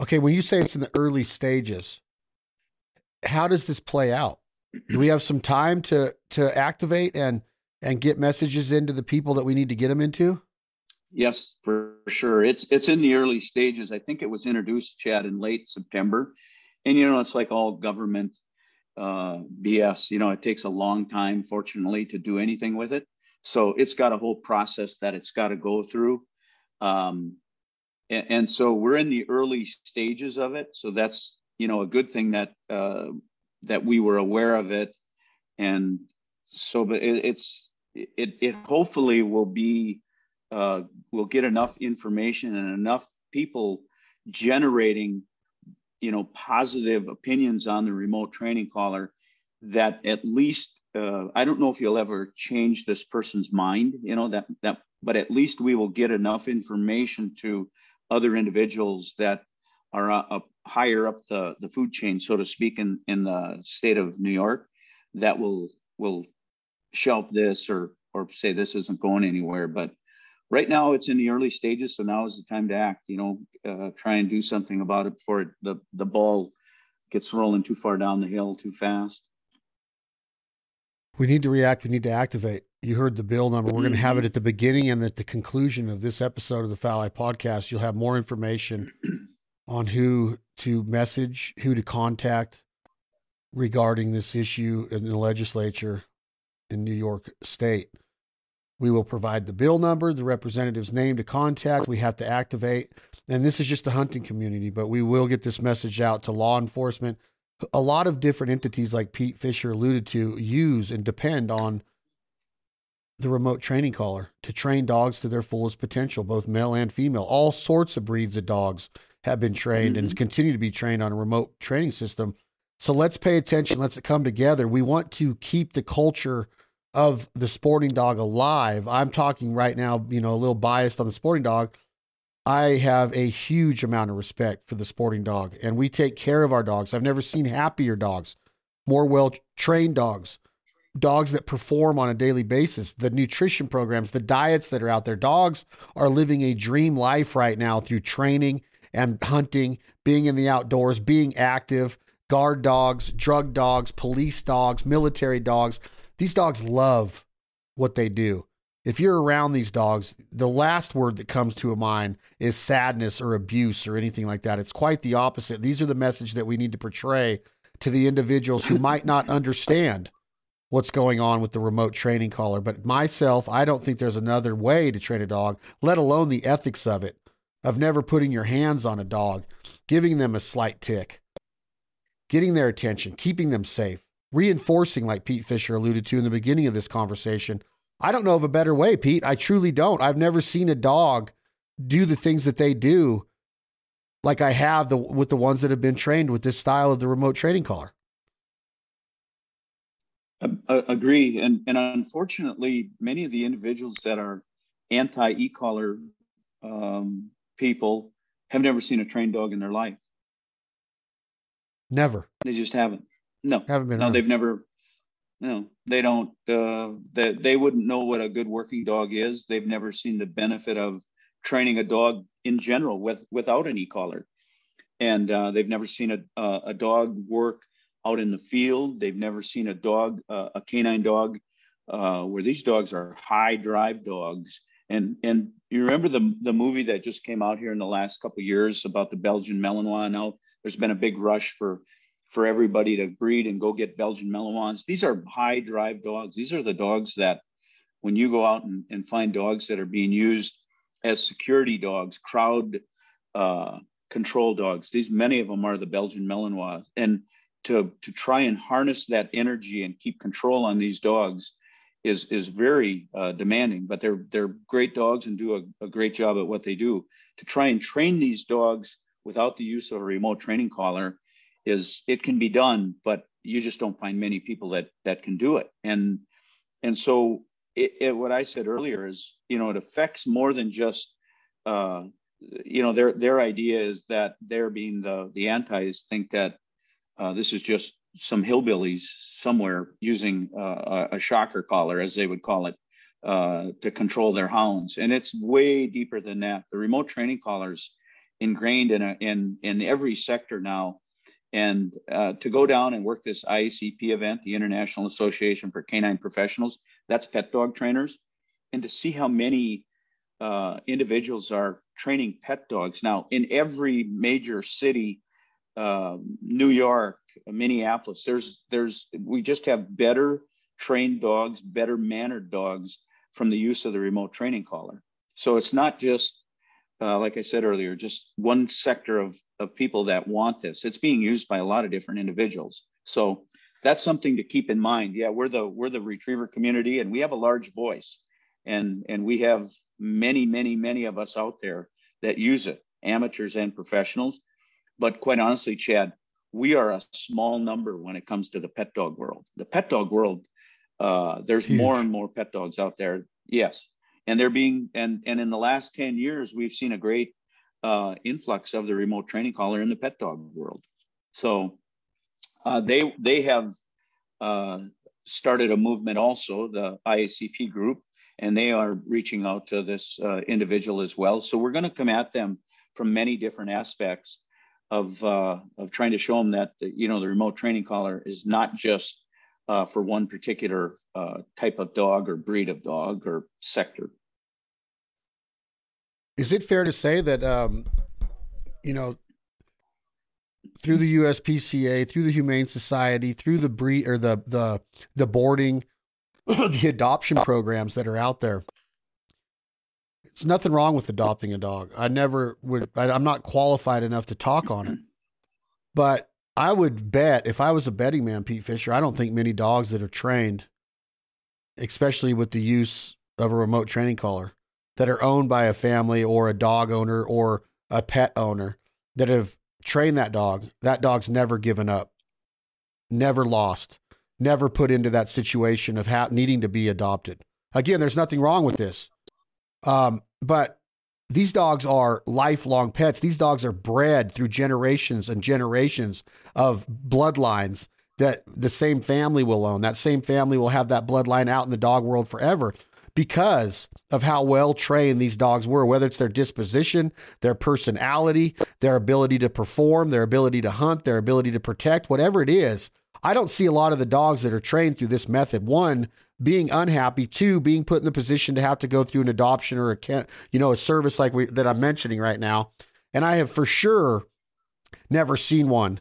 Okay when you say it's in the early stages how does this play out? Do we have some time to to activate and and get messages into the people that we need to get them into? Yes for sure. It's it's in the early stages. I think it was introduced chad in late september. And you know it's like all government uh, BS. You know, it takes a long time, fortunately, to do anything with it. So it's got a whole process that it's got to go through. Um, and, and, so we're in the early stages of it. So that's you know a good thing that uh, that we were aware of it, and so but it, it's it it hopefully will be uh, we'll get enough information and enough people generating you know positive opinions on the remote training collar that at least uh, i don't know if you'll ever change this person's mind you know that that but at least we will get enough information to other individuals that are uh, higher up the, the food chain so to speak in, in the state of new york that will will shelf this or or say this isn't going anywhere but right now it's in the early stages so now is the time to act you know uh, try and do something about it before it, the, the ball gets rolling too far down the hill too fast. We need to react we need to activate. You heard the bill number. We're going to have it mm-hmm. at the beginning and at the conclusion of this episode of the Fowl Life podcast. You'll have more information on who to message who to contact regarding this issue in the legislature in new york state we will provide the bill number, the representative's name to contact. We have to activate. And this is just the hunting community, but we will get this message out to law enforcement. A lot of different entities, like Pete Fischer alluded to, use and depend on the remote training collar to train dogs to their fullest potential, both male and female. All sorts of breeds of dogs have been trained mm-hmm. and continue to be trained on a remote training system. So let's pay attention. Let's come together. We want to keep the culture of the sporting dog alive. I'm talking right now, you know, a little biased on the sporting dog. I have a huge amount of respect for the sporting dog, and we take care of our dogs. I've never seen happier dogs, more well trained dogs, dogs that perform on a daily basis, the nutrition programs, the diets that are out there. Dogs are living a dream life right now through training and hunting, being in the outdoors, being active, guard dogs, drug dogs, police dogs, military dogs. These dogs love what they do. If you're around these dogs, the last word that comes to a mind is sadness or abuse or anything like that. It's quite the opposite. These are the message that we need to portray to the individuals who might not understand what's going on with the remote training collar. But myself, I don't think there's another way to train a dog, let alone the ethics of it, of never putting your hands on a dog, giving them a slight tick, getting their attention, keeping them safe, reinforcing, like Pete Fischer alluded to in the beginning of this conversation. I don't know of a better way, Pete. I truly don't. I've never seen a dog do the things that they do like I have the, with the ones that have been trained with this style of the remote training collar. I agree, and and unfortunately, many of the individuals that are anti e-collar um, people have never seen a trained dog in their life. Never. They just haven't. No, haven't been. No, around. they've never. No, they don't. Uh, they they wouldn't know what a good working dog is. They've never seen the benefit of training a dog in general with without an e-collar, and uh, they've never seen a a dog work out in the field. They've never seen a dog, uh, a canine dog, uh, where these dogs are high drive dogs. And and you remember the the movie that just came out here in the last couple years about the Belgian Malinois? Now there's been a big rush for for everybody to breed and go get Belgian Malinois. These are high drive dogs. These are the dogs that when you go out and, and find dogs that are being used as security dogs, crowd uh, control dogs. These many of them are the Belgian Malinois, and to to try and harness that energy and keep control on these dogs is is very uh, demanding. But they're they're great dogs and do a, a great job at what they do. To try and train these dogs without the use of a remote training collar is it can be done, but you just don't find many people that that can do it. And and so it, it, what I said earlier is you know it affects more than just uh, you know their their idea is that they're being the the antis think that uh, this is just some hillbillies somewhere using uh, a shocker collar, as they would call it, uh, to control their hounds. And it's way deeper than that. The remote training collars ingrained in a, in in every sector now. And uh, to go down and work this IACP event, the International Association for Canine Professionals, that's pet dog trainers, and to see how many uh, individuals are training pet dogs now in every major city um, New York, Minneapolis. There's there's we just have better trained dogs, better mannered dogs from the use of the remote training collar. So it's not just uh, like I said earlier, just one sector of of people that want this. It's being used by a lot of different individuals. So that's something to keep in mind. Yeah, we're the we're the retriever community, and we have a large voice, and and we have many many many of us out there that use it, amateurs and professionals. But quite honestly, Chad, we are a small number when it comes to the pet dog world. The pet dog world, uh, there's Huge. more and more pet dogs out there. Yes, and they're being and and in the last ten years, we've seen a great uh, influx of the remote training collar in the pet dog world. So uh, they they have uh, started a movement also, the IACP group, and they are reaching out to this uh, individual as well. So we're going to come at them from many different aspects of uh, of trying to show them that you know the remote training collar is not just uh, for one particular uh, type of dog or breed of dog or sector. Is it fair to say that um, you know through the USPCA, through the Humane Society, through the breed or the the the boarding, the adoption programs that are out there, it's nothing wrong with adopting a dog. I never would, I, I'm not qualified enough to talk on it. But I would bet if I was a betting man, Pete Fischer, I don't think many dogs that are trained, especially with the use of a remote training collar, that are owned by a family or a dog owner or a pet owner that have trained that dog, that dog's never given up, never lost, never put into that situation of ha- needing to be adopted. Again, there's nothing wrong with this. Um, but these dogs are lifelong pets. These dogs are bred through generations and generations of bloodlines that the same family will own. That same family will have that bloodline out in the dog world forever because of how well trained these dogs were, whether it's their disposition, their personality, their ability to perform, their ability to hunt, their ability to protect, whatever it is. I don't see a lot of the dogs that are trained through this method. One, being unhappy. Two, being put in the position to have to go through an adoption or a you know a service like we, that I'm mentioning right now. And I have for sure never seen one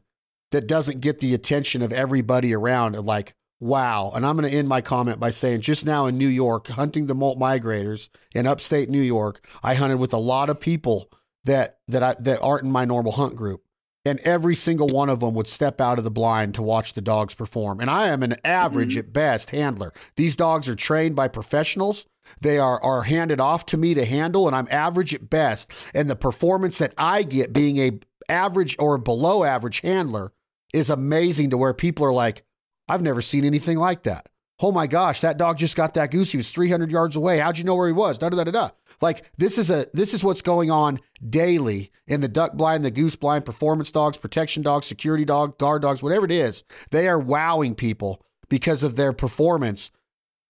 that doesn't get the attention of everybody around. Of like, wow. And I'm going to end my comment by saying, just now in New York, hunting the molt migrators in upstate New York, I hunted with a lot of people that that I, that aren't in my normal hunt group and every single one of them would step out of the blind to watch the dogs perform. And I am an average mm-hmm. at best handler. These dogs are trained by professionals. They are are handed off to me to handle, and I'm average at best. And the performance that I get being a average or below average handler is amazing to where people are like, I've never seen anything like that. Oh my gosh, that dog just got that goose. He was 300 yards away. How'd you know where he was? Da da da da. Like this is a this is what's going on daily in the duck blind, the goose blind, performance dogs, protection dogs, security dog, guard dogs, whatever it is. They are wowing people because of their performance,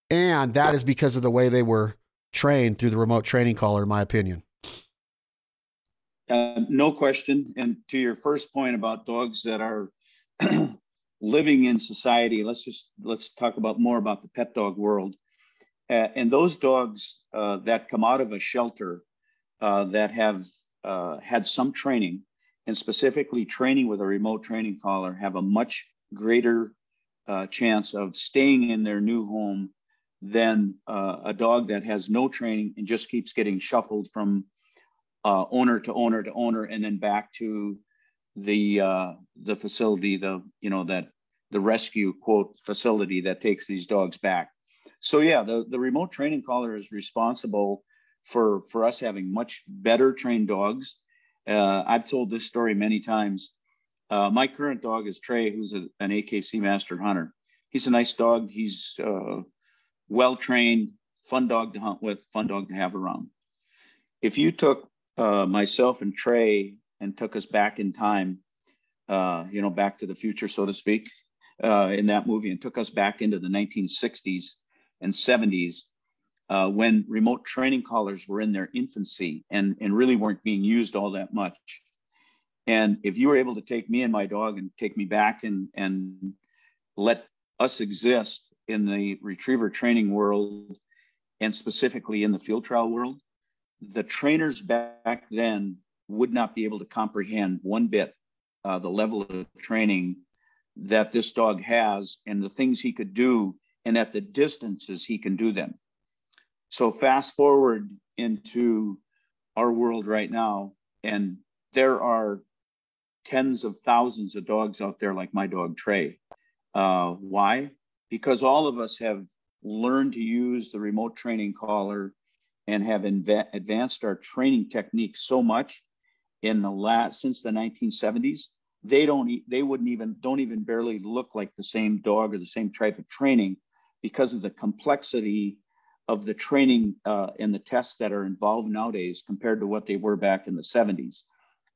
and that is because of the way they were trained through the remote training collar, in my opinion. Uh, no question. And to your first point about dogs that are living in society, let's just let's talk about more about the pet dog world. Uh, and those dogs uh, that come out of a shelter uh, that have uh, had some training, and specifically training with a remote training collar, have a much greater uh, chance of staying in their new home than uh, a dog that has no training and just keeps getting shuffled from owner to owner to owner, and then back to the the facility, the you know that the rescue quote facility that takes these dogs back so yeah, the, the remote training collar is responsible for for us having much better trained dogs. Uh, I've told this story many times. Uh, my current dog is Trey, who's a, an AKC master hunter. He's a nice dog. He's uh, well trained, fun dog to hunt with, fun dog to have around. If you took uh, myself and Trey and took us back in time, uh, you know, back to the future, so to speak, uh, in that movie, and took us back into the 1960s and 70s uh, when remote training collars were in their infancy and, and really weren't being used all that much. And if you were able to take me and my dog and take me back and, and let us exist in the retriever training world and specifically in the field trial world, the trainers back then would not be able to comprehend one bit uh, the level of training that this dog has and the things he could do and at the distances he can do them. So fast forward into our world right now, and there are tens of thousands of dogs out there like my dog Trey. Uh, why? Because all of us have learned to use the remote training collar and have inv- advanced our training techniques so much in the last since the 1970s they don't they wouldn't even don't even barely look like the same dog or the same type of training because of the complexity of the training uh, and the tests that are involved nowadays compared to what they were back in the 70s.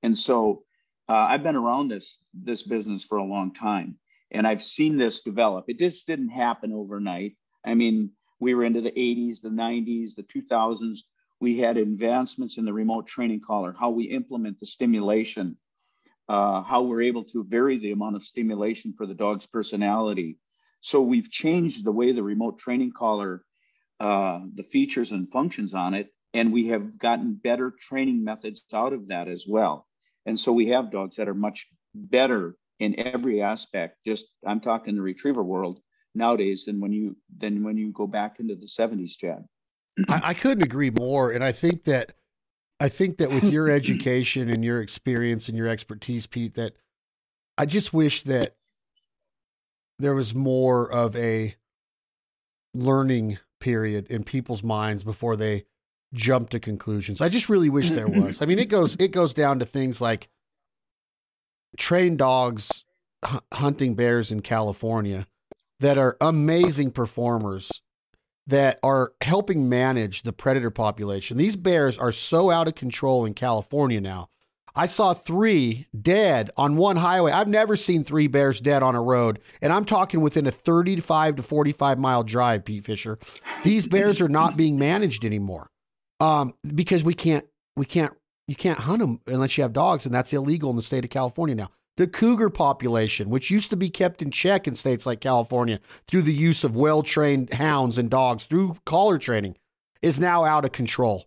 And so uh, I've been around this this business for a long time, and I've seen this develop. It just didn't happen overnight. I mean, we were into the 80s, the 90s, the 2000s. We had advancements in the remote training collar, how we implement the stimulation, uh, how we're able to vary the amount of stimulation for the dog's personality, so we've changed the way the remote training collar, uh, the features and functions on it, and we have gotten better training methods out of that as well. And so we have dogs that are much better in every aspect. Just I'm talking the retriever world nowadays than when you than when you go back into the 70s, Chad. I, I couldn't agree more. And I think that I think that with your education and your experience and your expertise, Pete, that I just wish that there was more of a learning period in people's minds before they jump to conclusions. I just really wish there was. I mean, it goes it goes down to things like trained dogs hunting bears in California that are amazing performers that are helping manage the predator population. These bears are so out of control in California now. I saw three dead on one highway. I've never seen three bears dead on a road, and I'm talking within a 35 to 45 mile drive, Pete Fischer. These bears are not being managed anymore um, because we can't, we can't, you can't hunt them unless you have dogs, and that's illegal in the state of California now. The cougar population, which used to be kept in check in states like California through the use of well trained hounds and dogs through collar training, is now out of control.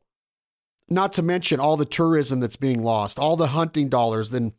Not to mention all the tourism that's being lost, all the hunting dollars, then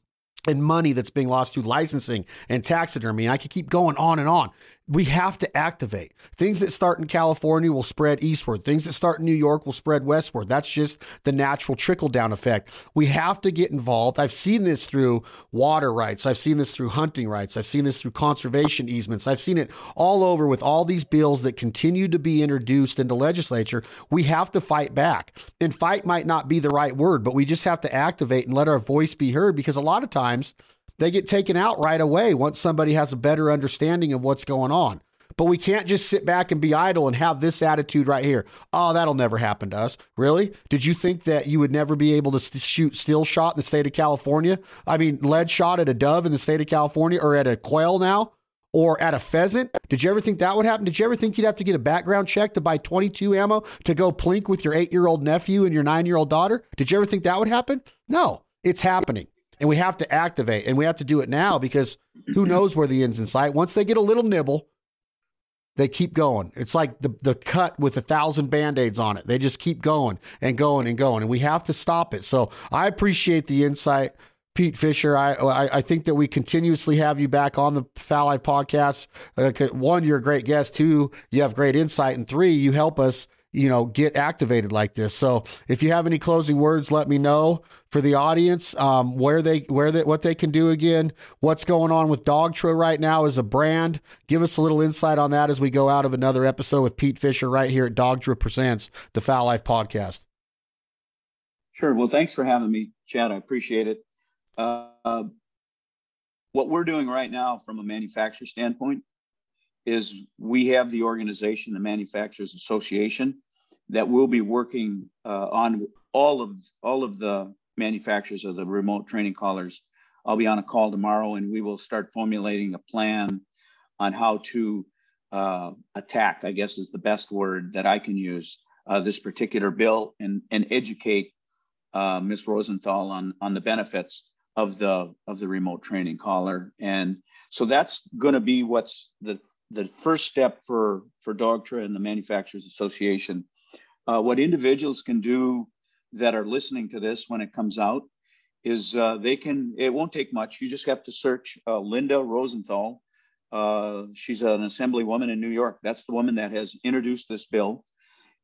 and money that's being lost through licensing and taxidermy. And I could keep going on and on. We have to activate. Things that start in California will spread eastward. Things that start in New York will spread westward. That's just the natural trickle down effect. We have to get involved. I've seen this through water rights. I've seen this through hunting rights. I've seen this through conservation easements. I've seen it all over with all these bills that continue to be introduced into legislature. We have to fight back. And fight might not be the right word, but we just have to activate and let our voice be heard because a lot of times they get taken out right away once somebody has a better understanding of what's going on. But we can't just sit back and be idle and have this attitude right here. Oh, that'll never happen to us. Really? Did you think that you would never be able to shoot steel shot in the state of California? I mean, lead shot at a dove in the state of California or at a quail now? Or at a pheasant? Did you ever think that would happen? Did you ever think you'd have to get a background check to buy 22 ammo to go plink with your eight year old nephew and your nine year old daughter? Did you ever think that would happen? No, it's happening and we have to activate and we have to do it now because who knows where the end's in sight. Once they get a little nibble, they keep going. It's like the, the cut with a thousand band-aids on it. They just keep going and going and going. And we have to stop it. So I appreciate the insight. Pete Fischer, I, I, I think that we continuously have you back on the Fowl Life podcast. Uh, one, you're a great guest. Two, you have great insight, and three, you help us you know, get activated like this. So if you have any closing words, let me know for the audience um, where they where they what they can do again. What's going on with Dogtra right now as a brand? Give us a little insight on that as we go out of another episode with Pete Fischer right here at Dogtra Presents the Fowl Life Podcast. Sure. Well, thanks for having me, Chad. I appreciate it. Uh, what we're doing right now from a manufacturer standpoint is we have the organization, the Manufacturers Association, that we'll be working uh, on all of all of the manufacturers of the remote training collars. I'll be on a call tomorrow, and we will start formulating a plan on how to uh, attack. I guess is the best word that I can use uh, this particular bill and and educate uh, Ms. Rosenthal on on the benefits of the of the remote training collar. And so that's going to be what's the the first step for for Dogtra and the Manufacturers Association uh, what individuals can do that are listening to this when it comes out is uh, they can, it won't take much. You just have to search uh, Linda Rosenthal. Uh, she's an assemblywoman in New York. That's the woman that has introduced this bill.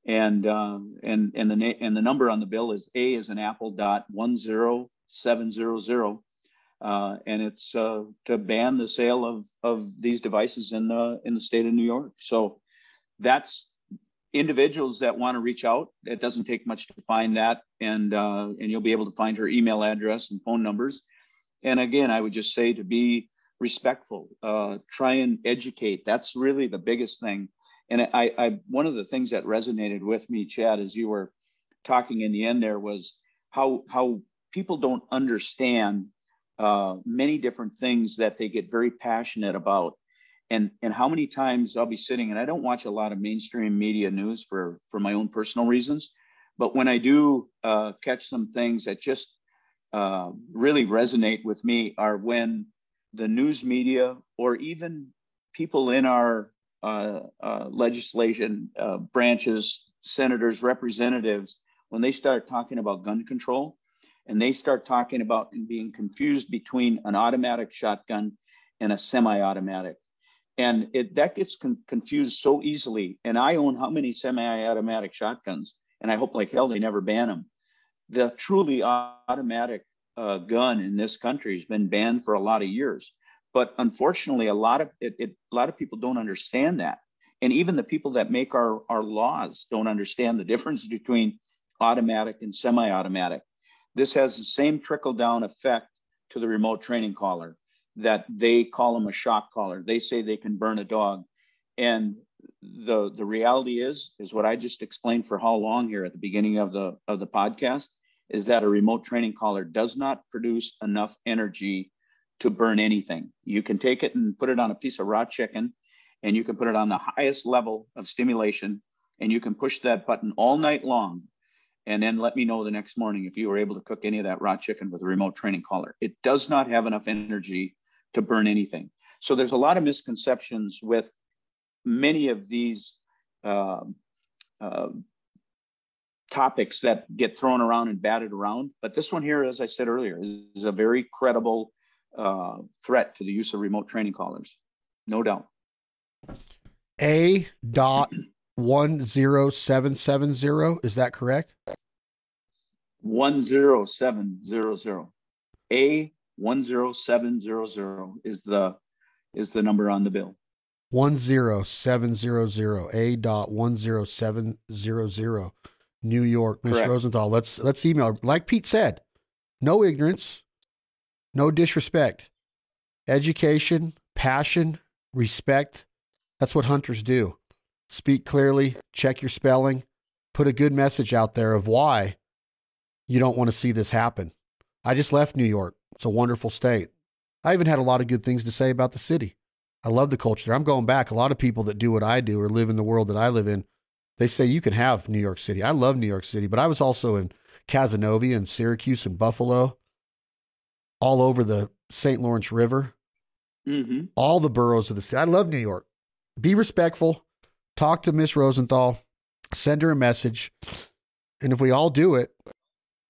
And, uh, and, and, the, na- and the number on the bill is A is an apple dot 10700. Uh, and it's uh, to ban the sale of, of these devices in the, in the state of New York. So that's individuals that want to reach out, it doesn't take much to find that, and uh, and you'll be able to find her email address and phone numbers. And again, I would just say to be respectful, uh, try and educate. That's really the biggest thing. And I, I, one of the things that resonated with me, Chad, as you were talking in the end, there was how how people don't understand uh, many different things that they get very passionate about and and how many times I'll be sitting and I don't watch a lot of mainstream media news for for my own personal reasons, but when I do uh, catch some things that just uh, really resonate with me are when the news media or even people in our uh, uh legislation uh, branches, senators, representatives, when they start talking about gun control and they start talking about and being confused between an automatic shotgun and a semi-automatic and it that gets con- confused so easily. And I own how many semi-automatic shotguns, and I hope like hell they never ban them. The truly automatic uh, gun in this country has been banned for a lot of years, but unfortunately, a lot of it, it, a lot of people don't understand that, and even the people that make our our laws don't understand the difference between automatic and semi-automatic. This has the same trickle down effect to the remote training collar that they call them a shock collar. They say they can burn a dog. And the the reality is is what I just explained for how long here at the beginning of the of the podcast is that a remote training collar does not produce enough energy to burn anything. You can take it and put it on a piece of raw chicken, and you can put it on the highest level of stimulation, and you can push that button all night long. And then let me know the next morning if you were able to cook any of that raw chicken with a remote training collar. It does not have enough energy to burn anything. So there's a lot of misconceptions with many of these uh, uh, topics that get thrown around and batted around. But this one here, as I said earlier, is, is a very credible uh, threat to the use of remote training collars, no doubt. A dot one zero seven seven zero. Is that correct? One zero seven zero zero. A one zero seven zero zero is the is the number on the bill. One zero seven zero zero. A dot one zero seven zero zero. New York, Miss Rosenthal. Let's let's email. Like Pete said, no ignorance, no disrespect, education, passion, respect. That's what hunters do. Speak clearly, check your spelling, put a good message out there of why you don't want to see this happen. I just left New York. It's a wonderful state. I even had a lot of good things to say about the city. I love the culture there. I'm going back. A lot of people that do what I do or live in the world that I live in they say you can have New York City. I love New York City, but I was also in Cazenovia and Syracuse and Buffalo, all over the St. Lawrence River, mm-hmm. all the boroughs of the city. I love New York. Be respectful. Talk to Miss Rosenthal. Send her a message. And if we all do it,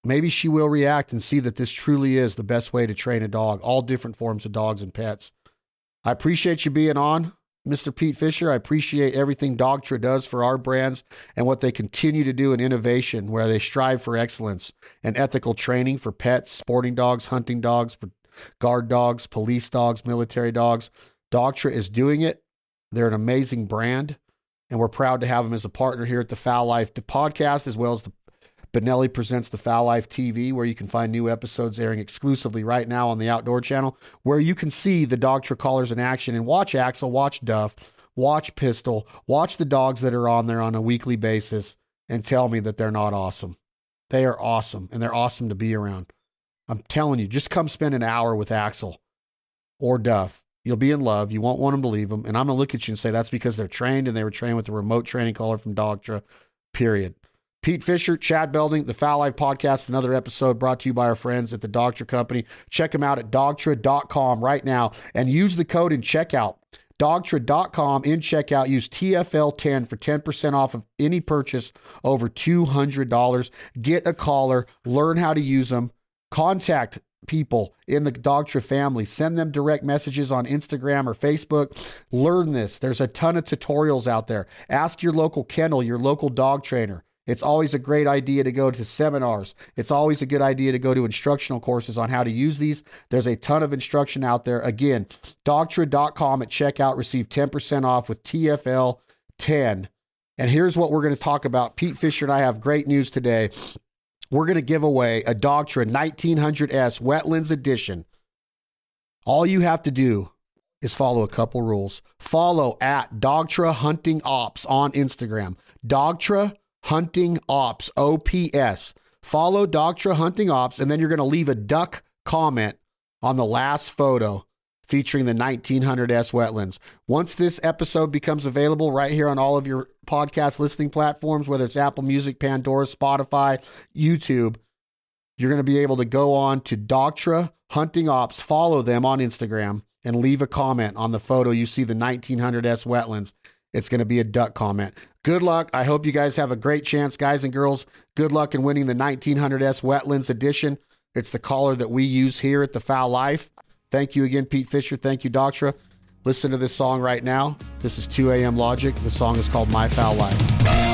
maybe she will react and see that this truly is the best way to train a dog, all different forms of dogs and pets. I appreciate you being on. Mr. Pete Fischer. I appreciate everything Dogtra does for our brands and what they continue to do in innovation, where they strive for excellence and ethical training for pets, sporting dogs, hunting dogs, guard dogs, police dogs, military dogs. Dogtra is doing it. They're an amazing brand, and we're proud to have them as a partner here at the Fowl Life podcast, as well as the Benelli presents the Fowl Life TV, where you can find new episodes airing exclusively right now on the Outdoor Channel, where you can see the dog collars in action and watch Axel, watch Duff, watch Pistol, watch the dogs that are on there on a weekly basis, and tell me that they're not awesome. They are awesome, and they're awesome to be around. I'm telling you, just come spend an hour with Axel or Duff. You'll be in love. You won't want them to leave them. And I'm going to look at you and say that's because they're trained and they were trained with a remote training collar from Dogtra, period. Pete Fischer, Chad Belding, the Fowl Life Podcast, another episode brought to you by our friends at the Dogtra Company. Check them out at dogtra.com right now and use the code in checkout. Dogtra.com in checkout. Use TFL10 for 10% off of any purchase over $200. Get a collar, learn how to use them, contact people in the Dogtra family. Send them direct messages on Instagram or Facebook. Learn this. There's a ton of tutorials out there. Ask your local kennel, your local dog trainer. It's always a great idea to go to seminars. It's always a good idea to go to instructional courses on how to use these. There's a ton of instruction out there. Again, Dogtra.com at checkout. Receive 10% off with TFL 10. And here's what we're going to talk about. Pete Fischer and I have great news today. We're going to give away a Dogtra 1900S Wetlands Edition. All you have to do is follow a couple rules. Follow at Dogtra Hunting Ops on Instagram. Dogtra Hunting Ops, OPS. Follow Dogtra Hunting Ops, and then you're going to leave a duck comment on the last photo featuring the 1900S wetlands. Once this episode becomes available right here on all of your podcast listening platforms, whether it's Apple Music, Pandora, Spotify, YouTube, you're going to be able to go on to Dogtra Hunting Ops, follow them on Instagram, and leave a comment on the photo you see the 1900S wetlands. It's going to be a duck comment. Good luck. I hope you guys have a great chance, guys and girls. Good luck in winning the 1900S Wetlands Edition. It's the collar that we use here at the Fowl Life. Thank you again, Pete Fischer. Thank you, Dogtra. Listen to this song right now. This is 2 a.m. Logic. The song is called My Foul Life.